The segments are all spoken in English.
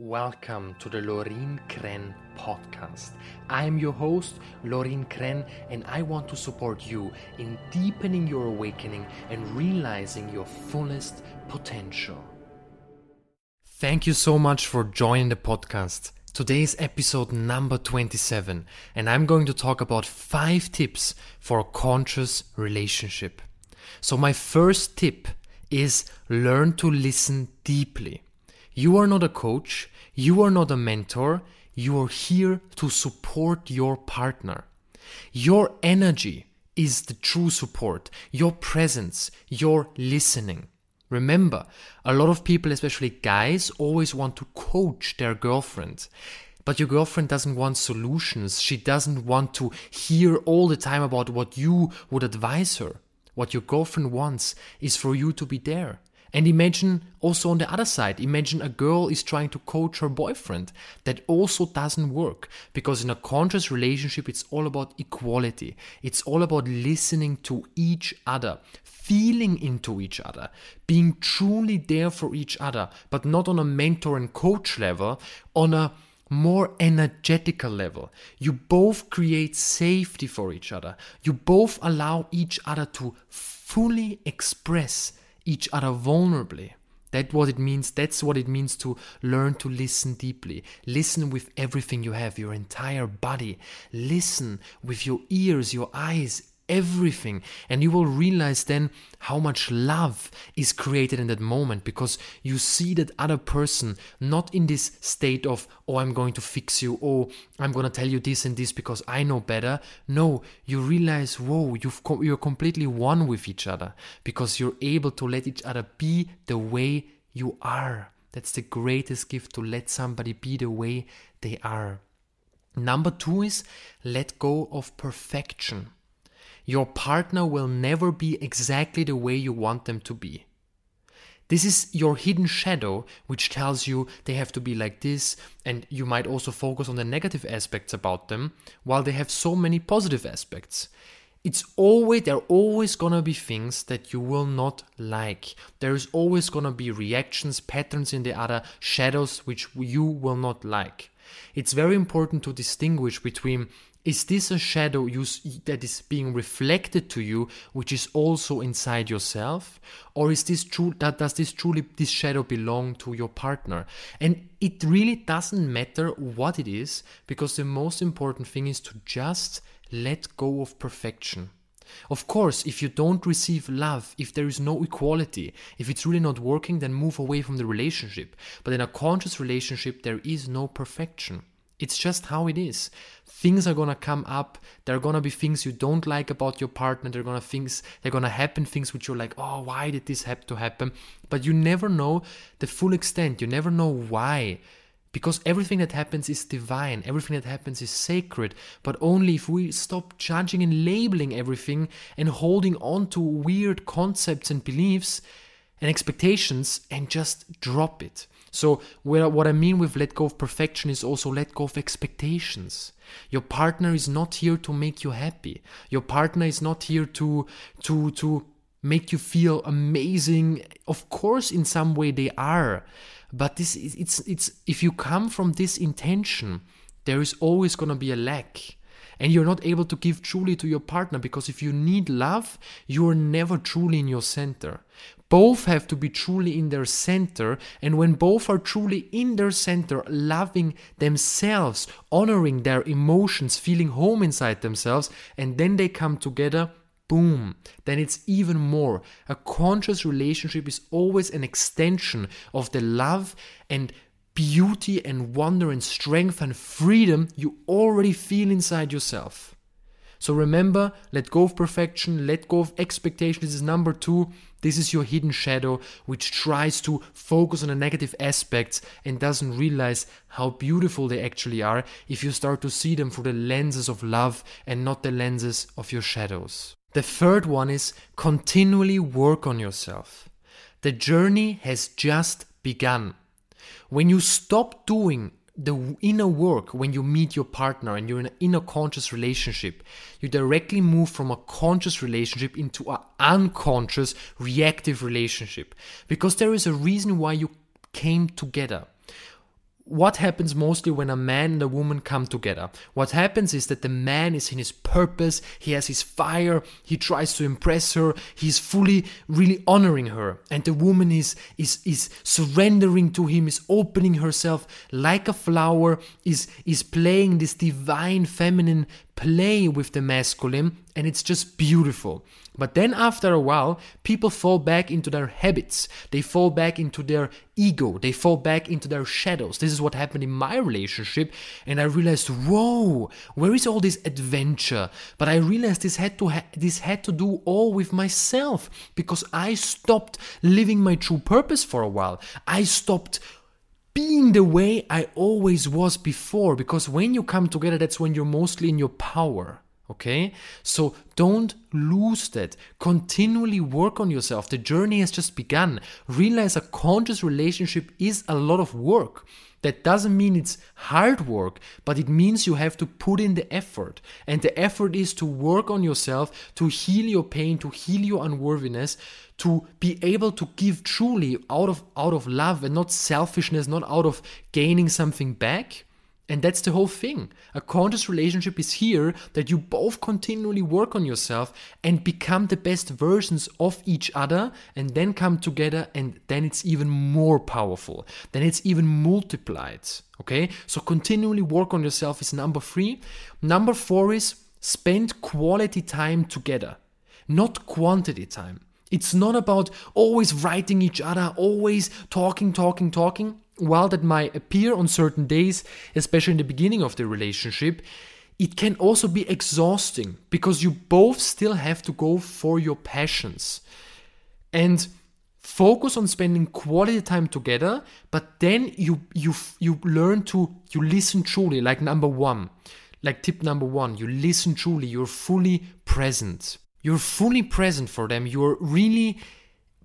Welcome to the Lorin Kren podcast. I am your host, Lorin Kren, and I want to support you in deepening your awakening and realizing your fullest potential. Thank you so much for joining the podcast. Today is episode number 27, and I'm going to talk about five tips for a conscious relationship. So, my first tip is learn to listen deeply. You are not a coach, you are not a mentor, you are here to support your partner. Your energy is the true support, your presence, your listening. Remember, a lot of people, especially guys, always want to coach their girlfriend. But your girlfriend doesn't want solutions. She doesn't want to hear all the time about what you would advise her. What your girlfriend wants is for you to be there. And imagine also on the other side, imagine a girl is trying to coach her boyfriend. That also doesn't work because in a conscious relationship, it's all about equality. It's all about listening to each other, feeling into each other, being truly there for each other, but not on a mentor and coach level, on a more energetical level. You both create safety for each other. You both allow each other to fully express each other vulnerably. That's what it means. That's what it means to learn to listen deeply. Listen with everything you have, your entire body. Listen with your ears, your eyes, everything. And you will realize then how much love is created in that moment because you see that other person not in this state of oh i'm going to fix you oh i'm going to tell you this and this because i know better. No you realize whoa you've co- you're completely one with each other because you're able to let each other be the way you are. That's the greatest gift to let somebody be the way they are. Number 2 is let go of perfection your partner will never be exactly the way you want them to be. This is your hidden shadow, which tells you they have to be like this, and you might also focus on the negative aspects about them, while they have so many positive aspects. It's always, there are always gonna be things that you will not like. There is always gonna be reactions, patterns in the other, shadows which you will not like. It's very important to distinguish between is this a shadow you, that is being reflected to you, which is also inside yourself, or is this true? That does this truly this shadow belong to your partner? And it really doesn't matter what it is, because the most important thing is to just let go of perfection. Of course, if you don't receive love, if there is no equality, if it's really not working, then move away from the relationship. But in a conscious relationship, there is no perfection. It's just how it is. Things are gonna come up. There are gonna be things you don't like about your partner. There are gonna things. They're gonna happen things which you're like, oh, why did this have to happen? But you never know the full extent. You never know why, because everything that happens is divine. Everything that happens is sacred. But only if we stop judging and labeling everything and holding on to weird concepts and beliefs and expectations and just drop it. So, what I mean with let go of perfection is also let go of expectations. Your partner is not here to make you happy. Your partner is not here to to to make you feel amazing. Of course, in some way they are, but this is, it's it's if you come from this intention, there is always gonna be a lack and you're not able to give truly to your partner because if you need love, you are never truly in your center. Both have to be truly in their center, and when both are truly in their center, loving themselves, honoring their emotions, feeling home inside themselves, and then they come together, boom, then it's even more. A conscious relationship is always an extension of the love and beauty and wonder and strength and freedom you already feel inside yourself. So remember, let go of perfection, let go of expectation. This is number two. This is your hidden shadow, which tries to focus on the negative aspects and doesn't realize how beautiful they actually are if you start to see them through the lenses of love and not the lenses of your shadows. The third one is continually work on yourself. The journey has just begun. When you stop doing the inner work when you meet your partner and you're in an inner conscious relationship, you directly move from a conscious relationship into an unconscious reactive relationship because there is a reason why you came together. What happens mostly when a man and a woman come together? What happens is that the man is in his purpose, he has his fire, he tries to impress her, he's fully really honoring her. And the woman is is is surrendering to him, is opening herself like a flower, is is playing this divine feminine play with the masculine and it's just beautiful. But then after a while, people fall back into their habits. They fall back into their ego. They fall back into their shadows. This is what happened in my relationship. And I realized, whoa, where is all this adventure? But I realized this had to, ha- this had to do all with myself because I stopped living my true purpose for a while. I stopped being the way I always was before because when you come together, that's when you're mostly in your power. Okay? So don't lose that. Continually work on yourself. The journey has just begun. Realize a conscious relationship is a lot of work. That doesn't mean it's hard work, but it means you have to put in the effort. And the effort is to work on yourself, to heal your pain, to heal your unworthiness, to be able to give truly out of out of love and not selfishness, not out of gaining something back and that's the whole thing. A conscious relationship is here that you both continually work on yourself and become the best versions of each other and then come together and then it's even more powerful. Then it's even multiplied. Okay? So continually work on yourself is number three. Number four is spend quality time together, not quantity time. It's not about always writing each other, always talking, talking, talking while that might appear on certain days, especially in the beginning of the relationship, it can also be exhausting because you both still have to go for your passions. And focus on spending quality time together, but then you you you learn to you listen truly, like number 1. Like tip number 1, you listen truly, you're fully present. You're fully present for them. You're really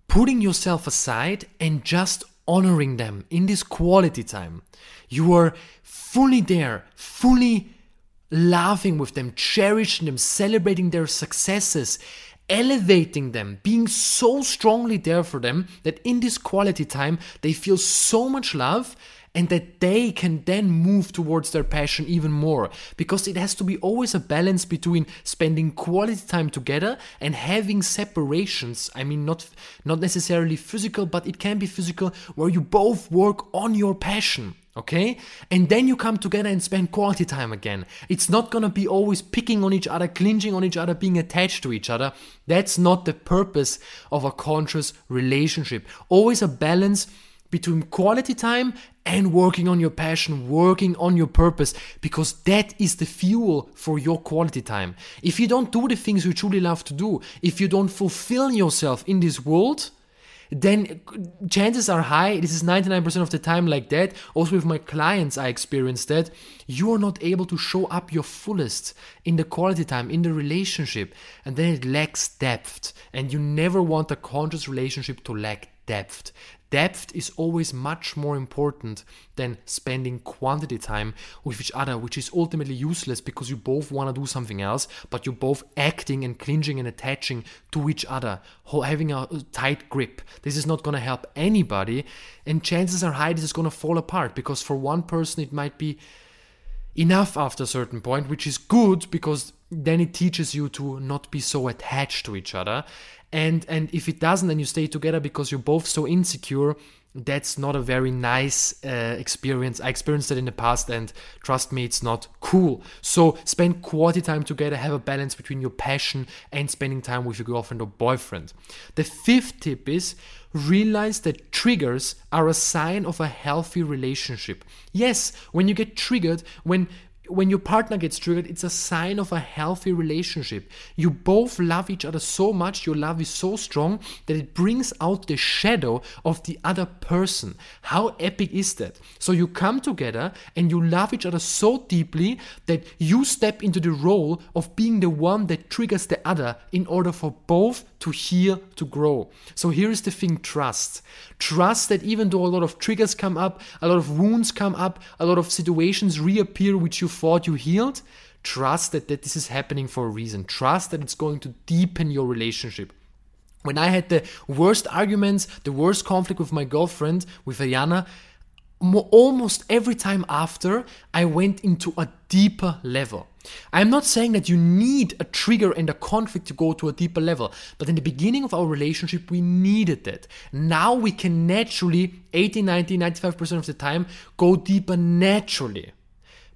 putting yourself aside and just honoring them in this quality time. You are fully there, fully laughing with them, cherishing them, celebrating their successes, elevating them, being so strongly there for them that in this quality time they feel so much love and that they can then move towards their passion even more. Because it has to be always a balance between spending quality time together and having separations. I mean not not necessarily physical but it can be physical where you both work on your passion okay? And then you come together and spend quality time again. It's not to be always picking on each other clinching on each other being attached to each other. That's not the purpose of a conscious relationship. Always a balance between quality time and working on your passion, working on your purpose, because that is the fuel for your quality time. If you don't do the things you truly love to do, if you don't fulfill yourself in this world, then chances are high, this is 99% of the time like that. Also, with my clients, I experienced that you are not able to show up your fullest in the quality time, in the relationship, and then it lacks depth. And you never want a conscious relationship to lack depth. Depth is always much more important than spending quantity time with each other, which is ultimately useless because you both want to do something else, but you're both acting and clinging and attaching to each other, having a tight grip. This is not going to help anybody, and chances are high this is going to fall apart because for one person it might be enough after a certain point, which is good because then it teaches you to not be so attached to each other. And and if it doesn't then you stay together because you're both so insecure that's not a very nice uh, experience. I experienced it in the past, and trust me, it's not cool. So, spend quality time together, have a balance between your passion and spending time with your girlfriend or boyfriend. The fifth tip is realize that triggers are a sign of a healthy relationship. Yes, when you get triggered, when when your partner gets triggered, it's a sign of a healthy relationship. You both love each other so much, your love is so strong that it brings out the shadow of the other person. How epic is that? So you come together and you love each other so deeply that you step into the role of being the one that triggers the other in order for both to heal, to grow. So here is the thing trust. Trust that even though a lot of triggers come up, a lot of wounds come up, a lot of situations reappear which you thought you healed, trust that, that this is happening for a reason. Trust that it's going to deepen your relationship. When I had the worst arguments, the worst conflict with my girlfriend, with Ayana, almost every time after, I went into a deeper level. I'm not saying that you need a trigger and a conflict to go to a deeper level, but in the beginning of our relationship, we needed that. Now we can naturally, 80, 90, 95% of the time, go deeper naturally.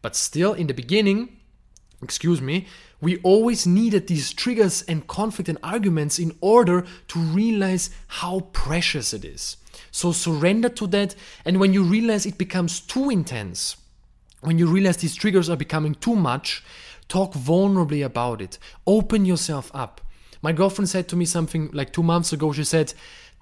But still, in the beginning, excuse me, we always needed these triggers and conflict and arguments in order to realize how precious it is. So surrender to that, and when you realize it becomes too intense, when you realize these triggers are becoming too much, talk vulnerably about it. Open yourself up. My girlfriend said to me something like two months ago. She said,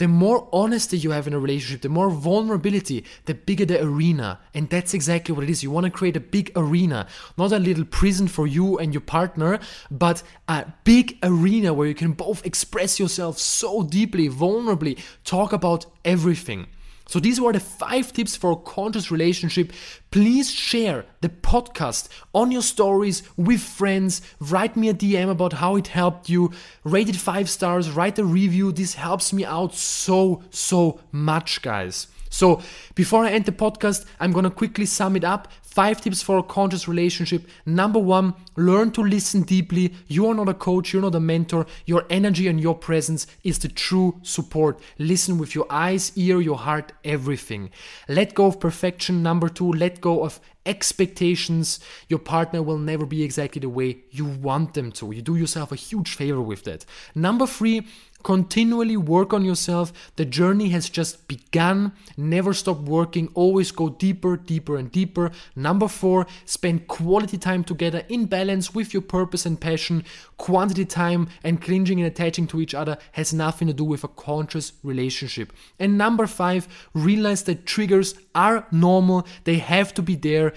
the more honesty you have in a relationship, the more vulnerability, the bigger the arena. And that's exactly what it is. You want to create a big arena, not a little prison for you and your partner, but a big arena where you can both express yourself so deeply, vulnerably, talk about everything. So these were the five tips for a conscious relationship. Please share the podcast on your stories with friends. Write me a DM about how it helped you. Rate it five stars, write a review. This helps me out so, so much, guys. So, before I end the podcast, I'm gonna quickly sum it up. Five tips for a conscious relationship. Number one, learn to listen deeply. You are not a coach, you're not a mentor. Your energy and your presence is the true support. Listen with your eyes, ear, your heart, everything. Let go of perfection. Number two, let go of expectations. Your partner will never be exactly the way you want them to. You do yourself a huge favor with that. Number three, Continually work on yourself. The journey has just begun. Never stop working. Always go deeper, deeper, and deeper. Number four, spend quality time together in balance with your purpose and passion. Quantity time and cringing and attaching to each other has nothing to do with a conscious relationship. And number five, realize that triggers are normal. They have to be there.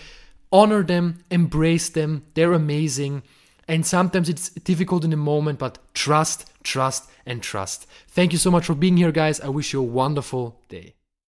Honor them, embrace them. They're amazing. And sometimes it's difficult in the moment, but trust, trust, and trust. Thank you so much for being here, guys. I wish you a wonderful day.